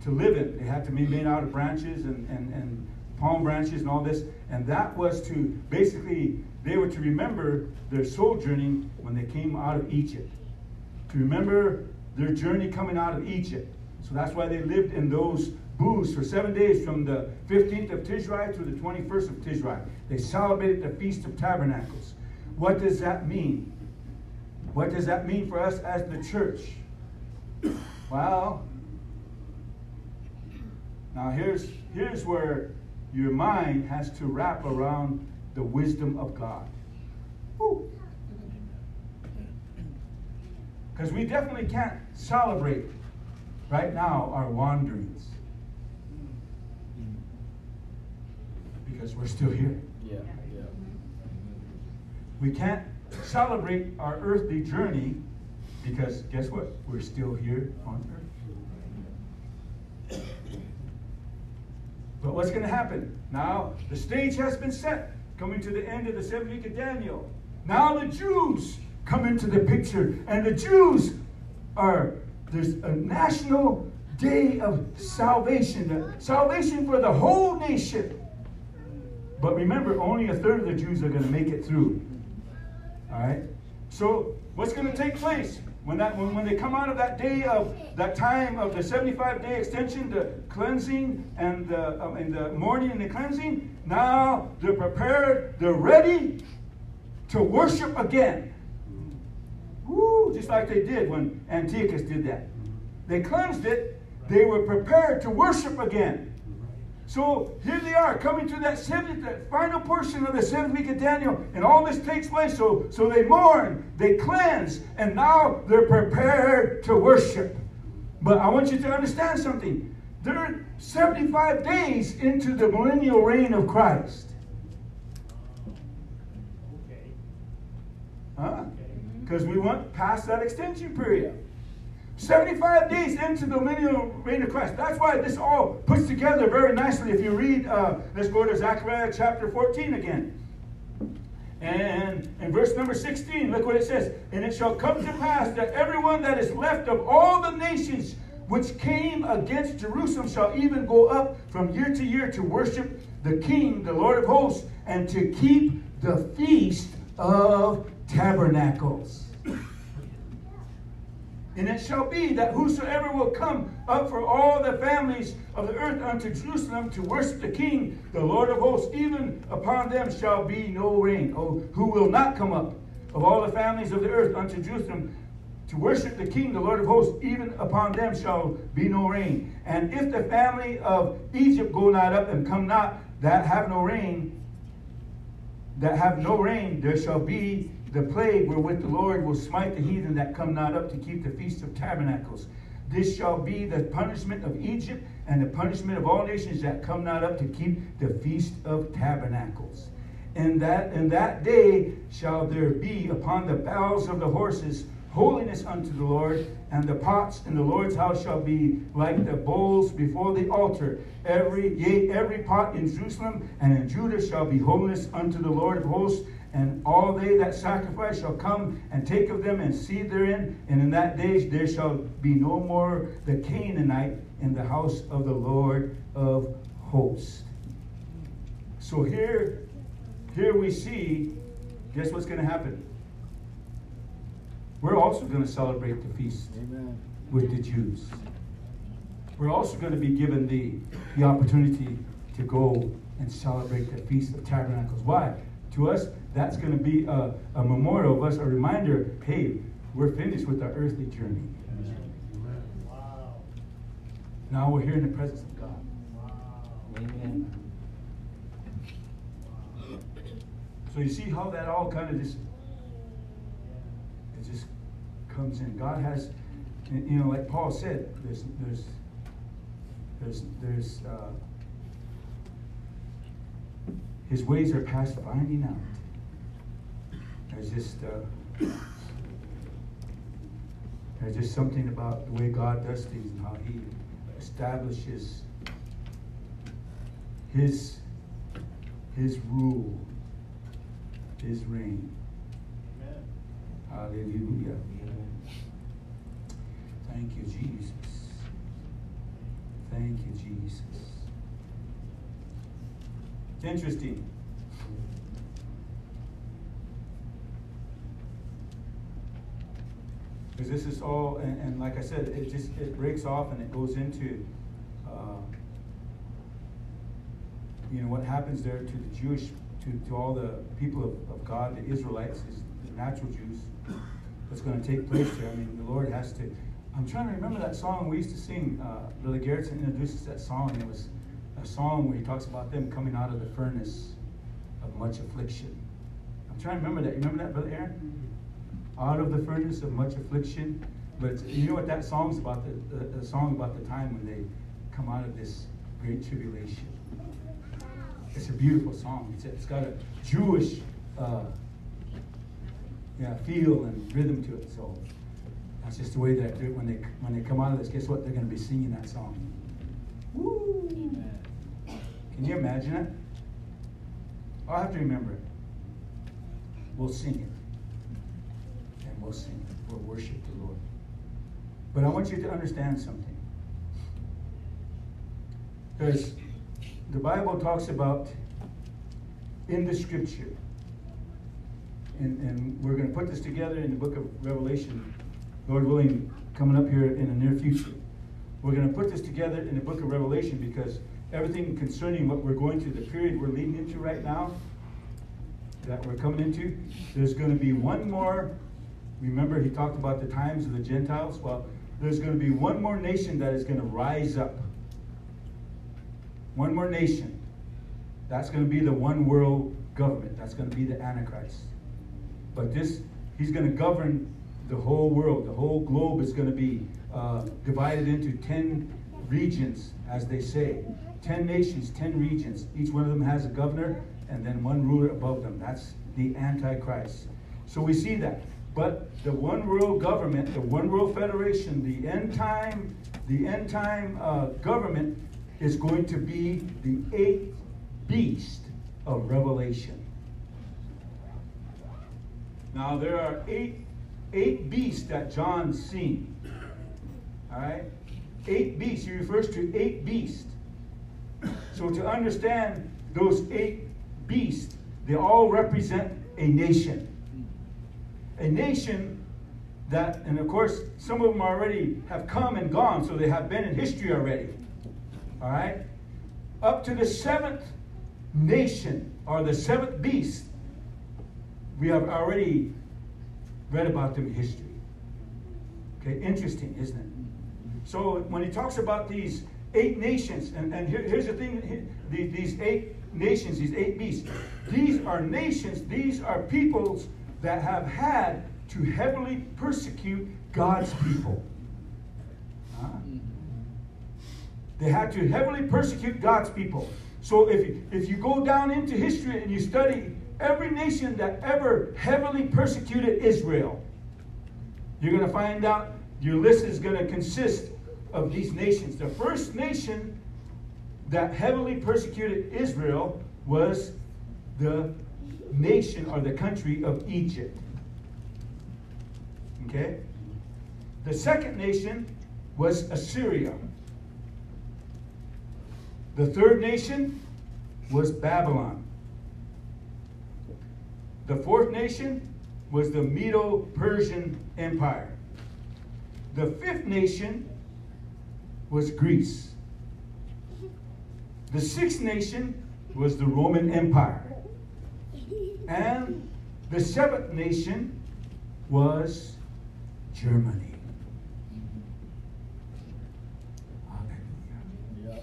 to live in. They had to be made out of branches and, and, and palm branches and all this. And that was to basically, they were to remember their sojourning when they came out of Egypt. To remember their journey coming out of Egypt. So that's why they lived in those booths for seven days from the 15th of Tishri to the 21st of Tishri. They celebrated the Feast of Tabernacles. What does that mean? What does that mean for us as the church? Well, now here's, here's where your mind has to wrap around the wisdom of God. Because we definitely can't celebrate right now our wanderings. Because we're still here. Yeah, yeah. We can't celebrate our earthly journey because guess what? We're still here on earth. But what's going to happen? Now, the stage has been set, coming to the end of the seventh week of Daniel. Now the Jews come into the picture, and the Jews are, there's a national day of salvation, salvation for the whole nation. But remember, only a third of the Jews are going to make it through. All right? So, what's going to take place? When, that, when, when they come out of that day of that time of the 75 day extension, the cleansing and the, um, and the mourning and the cleansing, now they're prepared, they're ready to worship again. Woo, just like they did when Antiochus did that. They cleansed it, they were prepared to worship again. So here they are coming to that seventh, that final portion of the seventh week of Daniel, and all this takes place. So, so they mourn, they cleanse, and now they're prepared to worship. But I want you to understand something. They're 75 days into the millennial reign of Christ. Okay. Huh? Because we went past that extension period. 75 days into the millennial reign of Christ. That's why this all puts together very nicely. If you read, uh, let's go to Zechariah chapter 14 again. And in verse number 16, look what it says. And it shall come to pass that everyone that is left of all the nations which came against Jerusalem shall even go up from year to year to worship the King, the Lord of hosts, and to keep the feast of tabernacles. And it shall be that whosoever will come up for all the families of the earth unto Jerusalem to worship the King, the Lord of hosts, even upon them shall be no rain. Oh, who will not come up of all the families of the earth unto Jerusalem to worship the King, the Lord of hosts, even upon them shall be no rain. And if the family of Egypt go not up and come not, that have no rain, that have no rain, there shall be the plague wherewith the Lord will smite the heathen that come not up to keep the feast of tabernacles. This shall be the punishment of Egypt and the punishment of all nations that come not up to keep the feast of tabernacles. In that in that day shall there be upon the bowels of the horses holiness unto the Lord, and the pots in the Lord's house shall be like the bowls before the altar. Every yea, every pot in Jerusalem and in Judah shall be holiness unto the Lord of hosts, and all they that sacrifice shall come and take of them and seed therein. And in that day there shall be no more the Canaanite in the house of the Lord of hosts. So here, here we see, guess what's going to happen? We're also going to celebrate the feast Amen. with the Jews. We're also going to be given the, the opportunity to go and celebrate the Feast of Tabernacles. Why? To us, that's going to be a, a memorial of us, a reminder hey, we're finished with our earthly journey. Wow. Now we're here in the presence of God. Wow. Amen. So you see how that all kind of just it just comes in. God has, you know, like Paul said, there's there's there's there's uh, his ways are past finding out. There's just uh, there's just something about the way God does things and how He establishes His His rule, His reign. Amen. Hallelujah. Thank you, Jesus. Thank you, Jesus. It's interesting. Because this is all, and, and like I said, it just it breaks off and it goes into, uh, you know, what happens there to the Jewish, to, to all the people of, of God, the Israelites, is the natural Jews. What's going to take place there? I mean, the Lord has to. I'm trying to remember that song we used to sing. Uh, Billy Garrettson introduced us that song. It was a song where he talks about them coming out of the furnace of much affliction. I'm trying to remember that. You remember that, Brother Aaron? Out of the furnace of much affliction. But you know what that song's about? The, the, the song about the time when they come out of this great tribulation. It's a beautiful song. It's, it's got a Jewish uh, yeah, feel and rhythm to it. So that's just the way that they- when they when they come out of this, guess what? They're going to be singing that song. Woo! Can you imagine it? I'll have to remember it. We'll sing it. We'll sing. We'll worship the Lord. But I want you to understand something. Because the Bible talks about in the scripture, and, and we're going to put this together in the book of Revelation, Lord willing, coming up here in the near future. We're going to put this together in the book of Revelation because everything concerning what we're going to, the period we're leading into right now, that we're coming into, there's going to be one more. Remember, he talked about the times of the Gentiles? Well, there's going to be one more nation that is going to rise up. One more nation. That's going to be the one world government. That's going to be the Antichrist. But this, he's going to govern the whole world. The whole globe is going to be uh, divided into 10 regions, as they say. 10 nations, 10 regions. Each one of them has a governor and then one ruler above them. That's the Antichrist. So we see that. But the one world government, the one world federation, the end time, the end time uh, government is going to be the eighth beast of Revelation. Now there are eight eight beasts that John's seen. All right, eight beasts. He refers to eight beasts. So to understand those eight beasts, they all represent a nation. A nation that, and of course, some of them already have come and gone, so they have been in history already. All right? Up to the seventh nation, or the seventh beast, we have already read about them in history. Okay, interesting, isn't it? So when he talks about these eight nations, and, and here, here's the thing these eight nations, these eight beasts, these are nations, these are peoples that have had to heavily persecute God's people. They had to heavily persecute God's people. So if if you go down into history and you study every nation that ever heavily persecuted Israel, you're going to find out your list is going to consist of these nations. The first nation that heavily persecuted Israel was the nation or the country of Egypt. Okay? The second nation was Assyria. The third nation was Babylon. The fourth nation was the Medo Persian Empire. The fifth nation was Greece. The sixth nation was the Roman Empire. And the seventh nation was Germany. Hallelujah.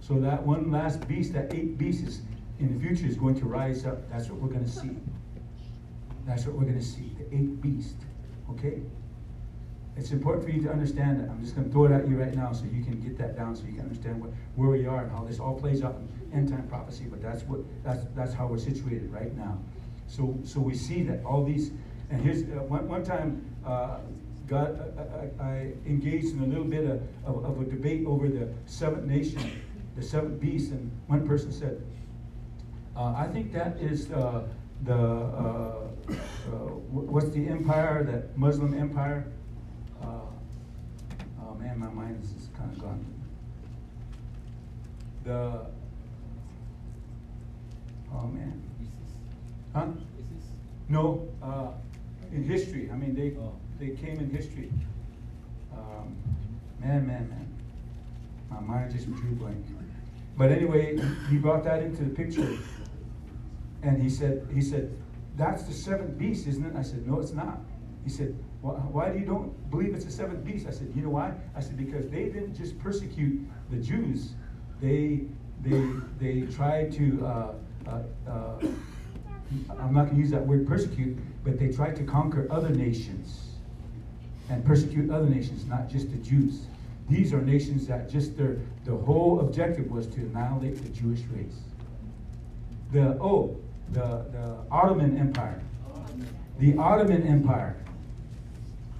So that one last beast, that eight beasts in the future is going to rise up. That's what we're going to see. That's what we're going to see. The eight beast. Okay? It's important for you to understand that. I'm just going to throw it at you right now so you can get that down so you can understand what, where we are and how this all plays out end time prophecy. But that's what that's that's how we're situated right now. So so we see that all these and here's uh, one, one time uh, God I, I, I engaged in a little bit of, of, of a debate over the seventh nation the seventh beast, and one person said, uh, I think that is uh, the uh, uh, what's the empire that Muslim empire? Uh, oh man, my mind is kind of gone. The oh man, huh? No, uh, in history. I mean, they Oh. they came in history. Um, man, man, man. My mind just drew blank. But anyway, he brought that into the picture, and he said, he said, that's the seventh beast, isn't it? I said, no, it's not. He said, why, why do you don't believe it's the seventh beast? I said, you know why? I said, because they didn't just persecute the Jews. They they they tried to. Uh, uh, uh, Uh, uh, I'm not going to use that word persecute, but they tried to conquer other nations and persecute other nations, not just the Jews. These are nations that just their the whole objective was to annihilate the Jewish race. The oh, the the Ottoman Empire, the Ottoman Empire.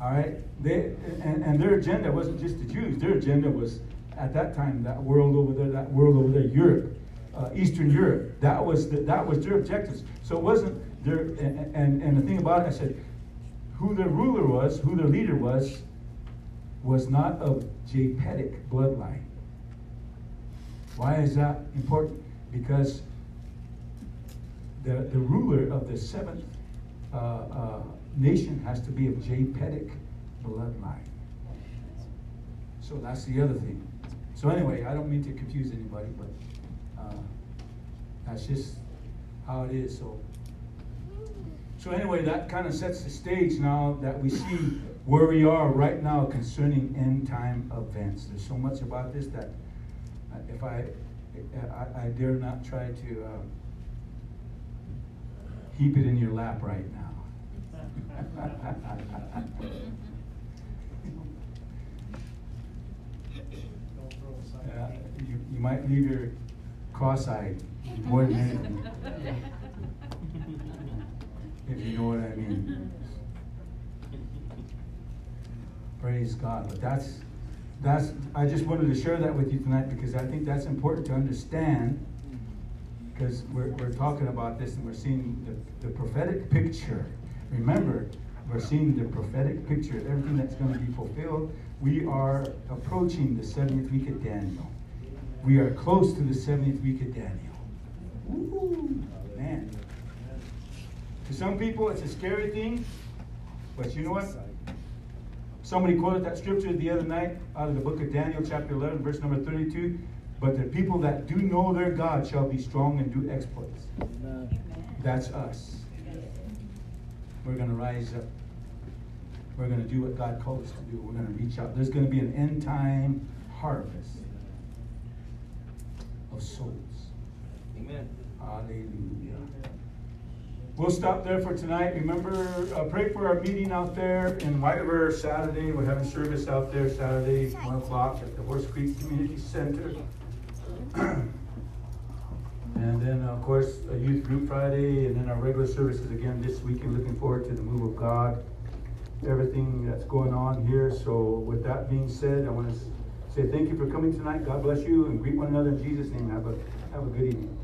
All right, they and, and their agenda wasn't just the Jews. Their agenda was at that time that world over there, that world over there, Europe, uh, Eastern Europe. That was the, that was their objectives. So it wasn't their and, and and the thing about it, I said, who their ruler was, who their leader was, was not of Japhetic bloodline. Why is that important? Because the, the ruler of the seventh uh, uh, nation has to be of Japhetic bloodline. So that's the other thing. So anyway, I don't mean to confuse anybody, but uh, that's just how it is. So, so anyway, that kind of sets the stage now that we see where we are right now concerning end time events. There's so much about this that uh, if I, I, I dare not try to um, heap it in your lap right now. Don't throw aside. Yeah, you, you might leave your cross-eyed more than anything, if you know what I mean. Praise God. But that's that's I just wanted to share that with you tonight because I think that's important to understand. Because we're, we're talking about this and we're seeing the, the prophetic picture. Remember, we're seeing the prophetic picture, everything that's going to be fulfilled. We are approaching the 70th week of Daniel. We are close to the 70th week of Daniel. Woo, man. To some people, it's a scary thing, but you know what? Somebody quoted that scripture the other night out of the book of Daniel, chapter 11, verse number 32. But the people that do know their God shall be strong and do exploits. That's us. We're going to rise up. We're going to do what God called us to do. We're going to reach out. There's going to be an end time harvest of souls. Amen. Hallelujah. We'll stop there for tonight. Remember, uh, pray for our meeting out there in White River Saturday. We're having service out there Saturday, 1 o'clock at the Horse Creek Community Center. and then, of course, a youth group Friday, and then our regular services again this weekend. Looking forward to the move of God, everything that's going on here. So, with that being said, I want to say thank you for coming tonight. God bless you, and greet one another in Jesus' name. Have a have a good evening.